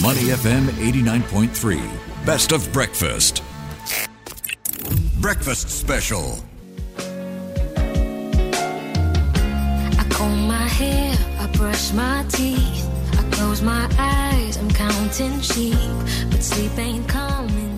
Money FM 89.3. Best of breakfast. Breakfast special. I comb my hair, I brush my teeth, I close my eyes, I'm counting sheep, but sleep ain't coming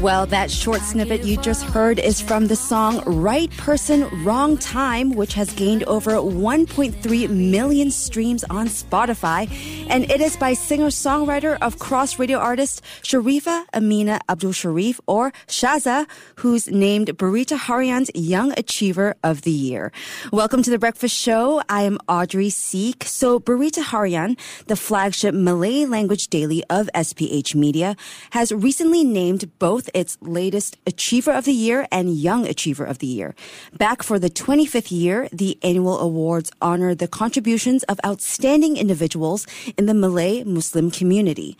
Well, that short snippet you just heard is from the song Right Person, Wrong Time, which has gained over 1.3 million streams on Spotify. And it is by singer songwriter of cross radio artist Shareefa Aminah Abdul Shariff, or Shazza, who's named Berita Harian's Young Achiever of the Year. Welcome to the Breakfast Show. I am Audrey Siek. So, Berita Harian, the flagship Malay language daily of SPH Media, has recently named both its latest Achiever of the Year and Young Achiever of the Year. Back for the 25th year, the annual awards honor the contributions of outstanding individuals in the Malay Muslim community.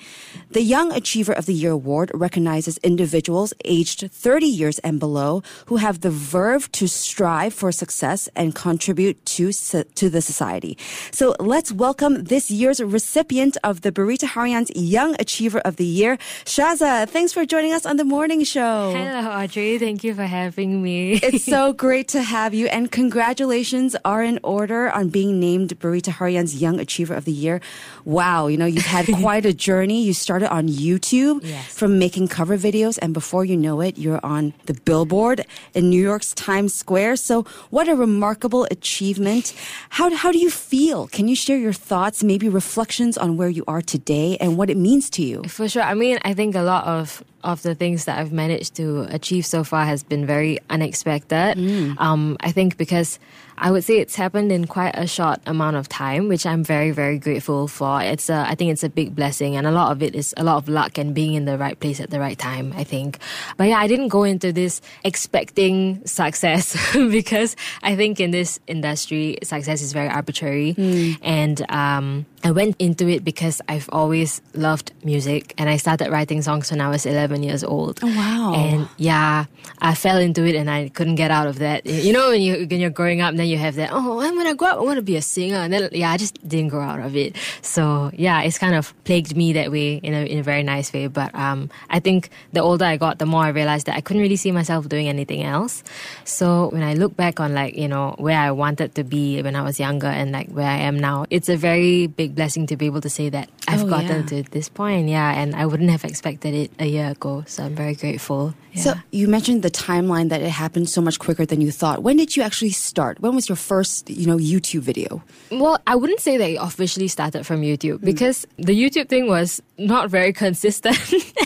The Young Achiever of the Year award recognizes individuals aged 30 years and below who have the verve to strive for success and contribute to, to the society. So let's welcome this year's recipient of the Berita Harian's Young Achiever of the Year, Shazza. Thanks for joining us on the morning show. Hello, Audrey. Thank you for having me. It's so great to have you, and congratulations are in order on being named Berita Harian's Young Achiever of the Year. Wow, you know, you've had quite a journey. You started on YouTube Yes. from making cover videos, and before you know it, you're on the billboard in New York's Times Square. So, what a remarkable achievement. How, how do you feel? Can you share your thoughts, maybe reflections on where you are today and what it means to you? For sure. I mean, I think a lot of of the things that I've managed to achieve so far has been very unexpected. Um, I think because I would say it's happened in quite a short amount of time, which I'm very, very grateful for. It's a, I think it's a big blessing, and a lot of it is a lot of luck and being in the right place at the right time. I think, but yeah, I didn't go into this expecting success because I think in this industry, success is very arbitrary, and um, I went into it because I've always loved music, and I started writing songs when I was 11 years old. Oh, wow. And yeah, I fell into it, and I couldn't get out of that. You know, when you when you're growing up, then you have that. Oh, when I grow up, I want to be a singer, and then yeah, I just didn't grow out of it. So yeah, it's kind of plagued me that way in a in a very nice way. But um, I think the older I got, the more I realized that I couldn't really see myself doing anything else. So when I look back on like you know where I wanted to be when I was younger and like where I am now, it's a very big blessing to be able to say that I've Oh, gotten yeah. to this point. Yeah, and I wouldn't have expected it a year ago. So I'm very grateful. Yeah. So you mentioned the timeline that it happened so much quicker than you thought. When did you actually start? When was your first, you know, YouTube video? Well, I wouldn't say that it officially started from YouTube because the YouTube thing was not very consistent.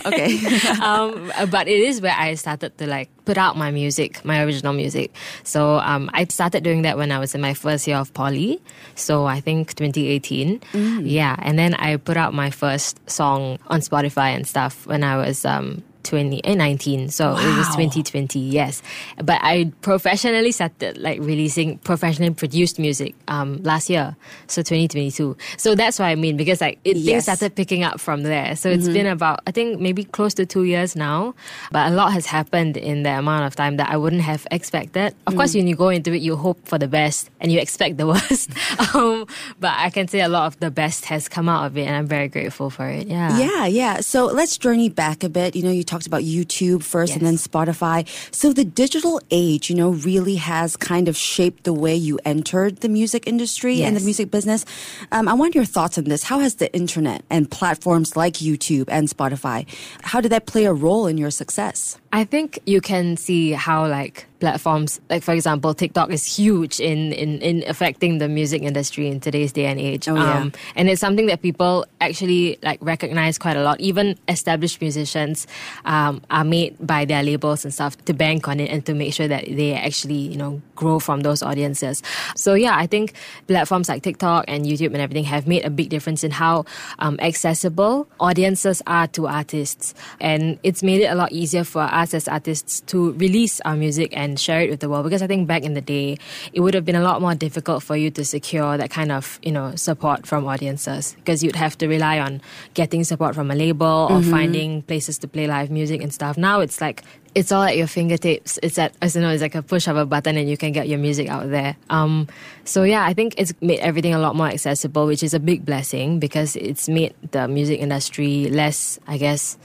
Okay. um, but it is where I started to like put out my music, my original music. So um, I started doing that when I was in my first year of poly. So I think 2018. Yeah, and then I put out my first song on Spotify and stuff when I was um, 20 eh, 19 so it was 2020 yes. But i professionally started like releasing professionally produced music um last year. So 2022 so that's what i mean because like it Yes. things started picking up from there. So it's been about i think maybe close to two years now. But a lot has happened in the amount of time that i wouldn't have expected. Of course when you go into it you hope for the best and you expect the worst. Um but i can say a lot of the best has come out of it and i'm very grateful for it. Yeah. Yeah, yeah. So let's journey back a bit. You know, you talked about YouTube first and then Spotify. So the digital age, you know, really has kind of shaped the way you entered the music industry and the music business. Um, I want your thoughts on this. How has the internet and platforms like YouTube and Spotify, how did that play a role in your success? I think you can see how like platforms like for example TikTok is huge in in, in affecting the music industry in today's day and age. Um, Oh, yeah. and it's something that people actually like recognize quite a lot. Even established musicians um, are made by their labels and stuff to bank on it and to make sure that they actually you know grow from those audiences. So yeah, I think platforms like TikTok and YouTube and everything have made a big difference in how um, accessible audiences are to artists, and it's made it a lot easier for us as artists to release our music and and share it with the world because I think back in the day it would have been a lot more difficult for you to secure that kind of you know support from audiences because you'd have to rely on getting support from a label or finding places to play live music and stuff. Now it's like it's all at your fingertips. It's at as you know, it's like a push of a button and you can get your music out there. Um, so yeah, I think it's made everything a lot more accessible, which is a big blessing because it's made the music industry less, I guess,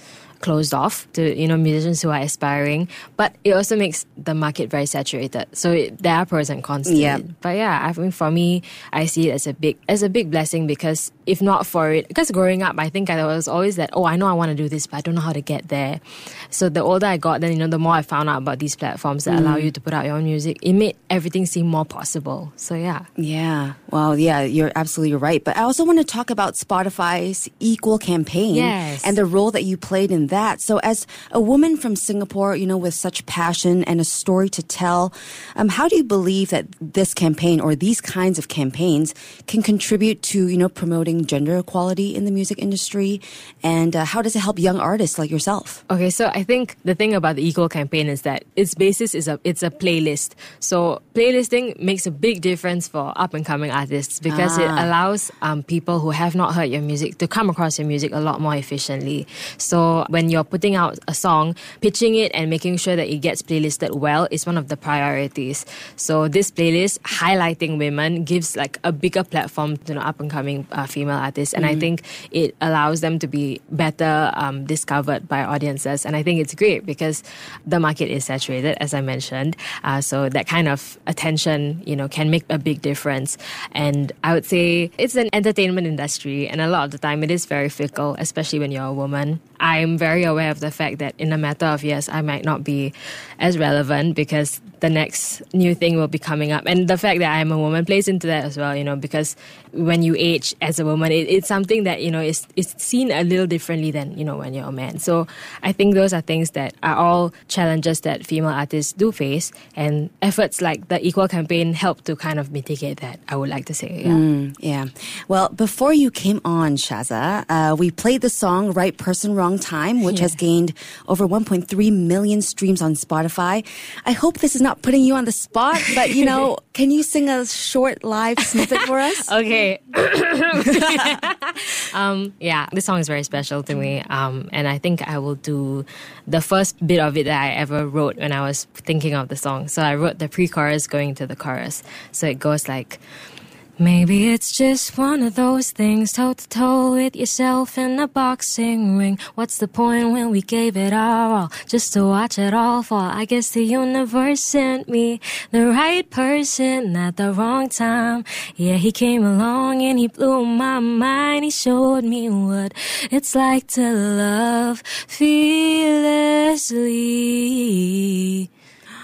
closed off to you know musicians who are aspiring. But it also makes the market very saturated. So it, there are pros and cons to Yeah. it. But yeah, I think for me, I see it as a big as a big blessing because if not for it, because growing up, I think I was always that oh, I know I want to do this, but I don't know how to get there. So the older I got, then you know, the more I found out about these platforms that allow you to put out your own music. It made everything seem more possible. So yeah. Yeah. Well, yeah, you're absolutely right. But I also want to talk about Spotify's Equal campaign Yes. and the role that you played in that. So, as a woman from Singapore, you know, with such passion and a story to tell, um, how do you believe that this campaign or these kinds of campaigns can contribute to, you know, promoting gender equality in the music industry? And uh, how does it help young artists like yourself? Okay, so I think the thing about the Equal campaign is that its basis is a it's a playlist. So playlisting makes a big difference for up and coming artists because it Ah. allows um, people who have not heard your music to come across your music a lot more efficiently. So when you're putting out a song, pitching it and making sure that it gets playlisted well is one of the priorities. So this playlist highlighting women gives like a bigger platform to you know, up and coming uh, female artists, and I think it allows them to be better um, discovered by audiences. And I think it's great because the market is saturated, as I mentioned. Uh, so that kind of attention, you know, can make a big difference. And I would say it's an entertainment industry, and a lot of the time it is very fickle, especially when you're a woman. I'm very aware of the fact that in a matter of years, I might not be as relevant because the next new thing will be coming up. And the fact that I'm a woman plays into that as well, you know, because when you age as a woman, it, it's something that, you know, is, is seen a little differently than, you know, when you're a man. So I think those are things that are all challenges that female artists do face. And efforts like the Equal campaign help to kind of mitigate that, I would like to say. Yeah. Mm, yeah. Well, before you came on, Shazza, uh, we played the song Right Person, Wrong Time, which has gained over 1.3 million streams on Spotify. I hope this is not putting you on the spot, but you know, can you sing a short live snippet for us? Okay. um, yeah, this song is very special to me. Um, and I think I will do the first bit of it that I ever wrote when I was thinking of the song. So I wrote the pre chorus going to the chorus. So it goes like, Maybe it's just one of those things, toe to toe with yourself in a boxing ring. What's the point when we gave it our all just to watch it all fall? I guess the universe sent me the right person at the wrong time. Yeah, he came along and he blew my mind. He showed me what it's like to love fearlessly.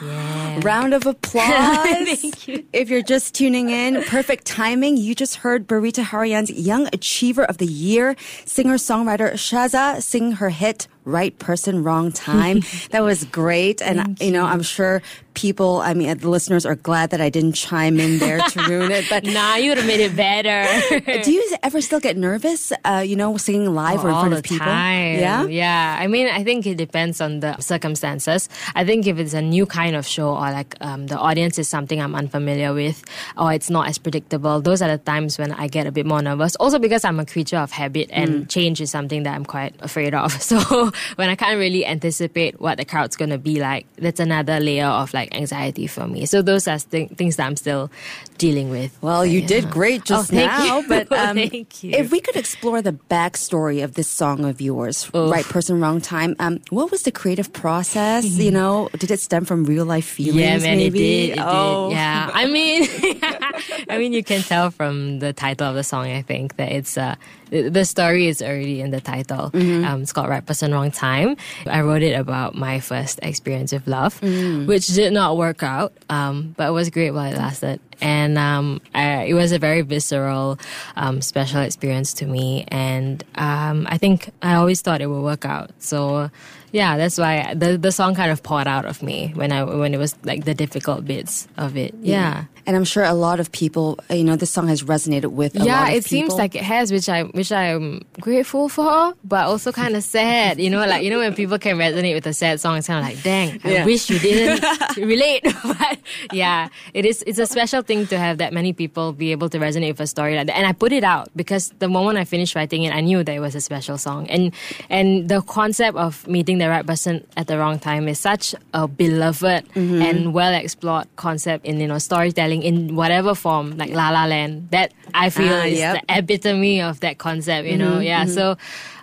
Yeah. Round of applause. Thank you. If you're just tuning in, perfect timing. You just heard Berita Harian's Young Achiever of the Year, singer songwriter Shazza sing her hit Right Person, Wrong Time. that was great. And, you know, I'm sure people, I mean, the listeners are glad that I didn't chime in there to ruin it. But Nah, you would have made it better. do you ever still get nervous, uh, you know, singing live or in front of people? time. Yeah. yeah. I mean, I think it depends on the circumstances. I think if it's a new kind of show or like um, the audience is something I'm unfamiliar with or it's not as predictable, those are the times when I get a bit more nervous. Also because I'm a creature of habit and change is something that I'm quite afraid of. So when I can't really anticipate what the crowd's going to be like, that's another layer of like anxiety for me. So those are th- things that I'm still dealing with. Well, But you yeah. did great just Oh, thank now. you. But um, Thank you. if we could explore the backstory of this song of yours, "Right Person, Wrong Time," um, what was the creative process? you know, did it stem from real life feelings? Yeah, man, maybe? it did. It oh, did. Yeah, I mean, I mean, you can tell from the title of the song. I think that it's uh, the story is already in the title. Um, it's called "Right Person, Wrong Time." I wrote it about my first experience with love, which did not work out, um, but it was great while it lasted. And um, I, it was a very visceral, um, special experience to me. And um, I think I always thought it would work out. So yeah, that's why the the song kind of poured out of me when I when it was like the difficult bits of it. Yeah. And I'm sure a lot of people, uh, you know, this song has resonated with a yeah, lot of it seems like it has, which I which I'm grateful for, but also kind of sad. You know, like you know when people can resonate with a sad song, it's kind of like, dang, I Yeah. wish you didn't relate. but yeah, it is. It's a special thing to have that many people be able to resonate with a story like that. And I put it out because the moment I finished writing it, I knew that it was a special song. And and the concept of meeting the right person at the wrong time is such a beloved Mm-hmm. and well explored concept in you know storytelling in whatever form, like La La Land. That I feel Ah, is yep. the epitome of that concept. You know, yeah. So.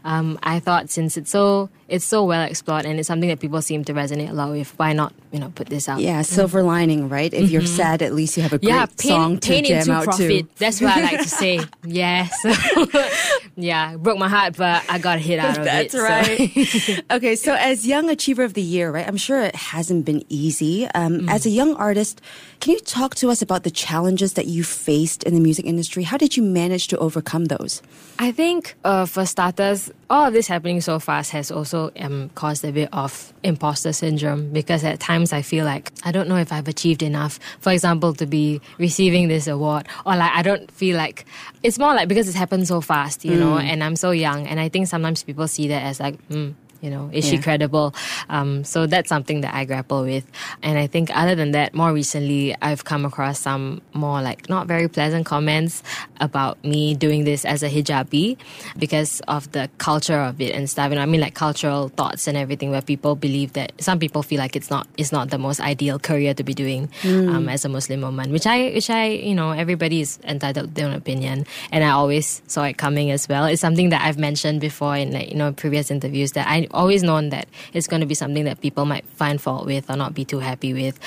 Um, I thought since it's so it's so well explored and it's something that people seem to resonate a lot with, why not you know put this out? yeah, silver lining, right? If you're sad, at least you have a great Mm-hmm. Yeah, pain, song to pain jam into out profit. to. That's what I like to say. yes. yeah, broke my heart, but I got a hit out of That's it. so- right. okay, so as Young Achiever of the Year, right? I'm sure it hasn't been easy. Um, Mm. As a young artist, can you talk to us about the challenges that you faced in the music industry? How did you manage to overcome those? I think uh, for starters, all of this happening so fast has also um, caused a bit of imposter syndrome because at times I feel like I don't know if I've achieved enough. For example, to be receiving this award, or like I don't feel like it's more like because it's happened so fast, you know, and I'm so young, and I think sometimes people see that as like, hmm. You know, is she credible? Um, so that's something that I grapple with. And I think other than that, more recently, I've come across some more like not very pleasant comments about me doing this as a hijabi because of the culture of it and stuff. You know, I mean like cultural thoughts and everything where people believe that some people feel like it's not it's not the most ideal career to be doing um, as a Muslim woman, which I which I you know everybody is entitled to their own opinion, and I always saw it coming as well. It's something that I've mentioned before in like you know previous interviews that I always known that it's going to be something that people might find fault with or not be too happy with,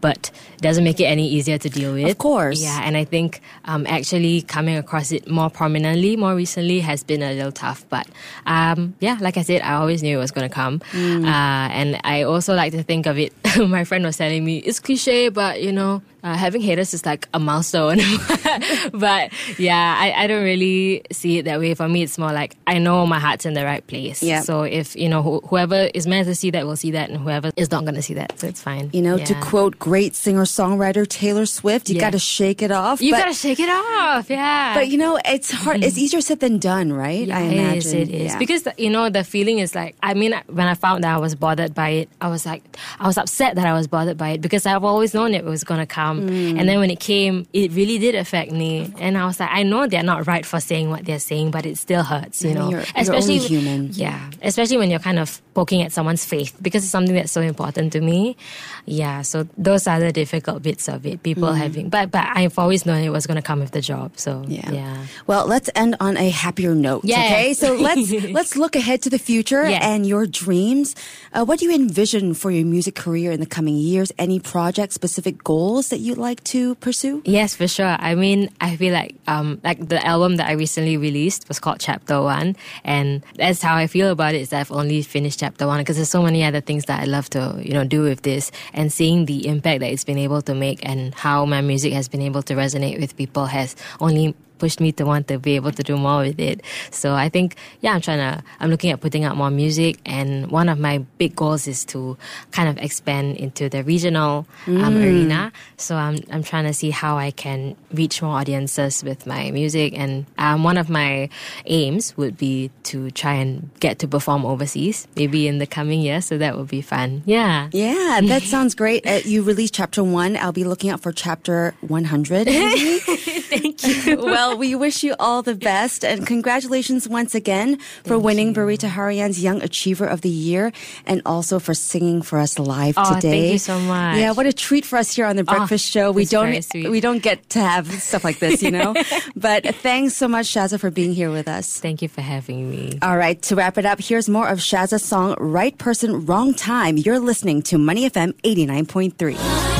but it doesn't make it any easier to deal with. Of course. yeah. And I think um, actually coming across it more prominently, more recently, has been a little tough. But um, yeah, like I said, I always knew it was going to come. Mm. Uh, and I also like to think of it. my friend was telling me it's cliche, but you know, uh, having haters is like a milestone. but yeah, I, I don't really see it that way. For me, it's more like I know my heart's in the right place. Yeah. So if you know wh- whoever is meant to see that will see that, and whoever is not going to see that, so it's fine. You know, to quote great singer songwriter Taylor Swift, you Yeah. got to shake it off. you gotta shake it off. Yeah. but you know, it's hard. It's easier said than done, right? Yeah, I it imagine. is. It is Yeah. because you know the feeling is like. I mean, when I found that I was bothered by it, I was like, I was upset that I was bothered by it because I've always known it was gonna come, Mm. and then when it came, it really did affect me, and I was like, I know they're not right for saying what they're saying, but it still hurts, you Yeah, know. you're- you're only human. Yeah, especially when you're kind of poking at someone's faith because it's something that's so important to me. Yeah, so those are the difficult bits of it. People having, but but I've always known it was gonna come with the job. So Mm. Yeah. yeah. Well, let's end on a happier note. Yeah. Okay. So let's let's look ahead to the future Yeah. and your dreams. Uh, what do you envision for your music career in the coming years? Any project specific goals that you'd like to pursue? Yes, for sure. I mean, I feel like um like the album that I recently released was called Chapter One, and that's how I feel about it. Is that I've only finished Chapter One because there's so many other things that I love to you know do with this, and seeing the impact that it's been able to make and how my music has been able to resonate with people has only pushed me to want to be able to do more with it. So I think, yeah, I'm trying to, I'm looking at putting out more music. And one of my big goals is to kind of expand into the regional um, arena. So I'm, I'm trying to see how I can reach more audiences with my music. And um, one of my aims would be to try and get to perform overseas, maybe in the coming year. So that would be fun. Yeah. Yeah, that sounds great. Uh, you released chapter one. I'll be looking out for chapter 100. Thank you. well, we wish you all the best and congratulations once again for winning Berita Harian's Young Achiever of the Year and also for singing for us live Oh, today. thank you so much. Yeah, what a treat for us here on the Breakfast Show. We don't we don't get to have stuff like this, you know. but thanks so much, Shazza, for being here with us. Thank you for having me. All right, to wrap it up, here's more of Shazza's song Right Person, Wrong Time. You're listening to Money FM 89.3. Goodbye,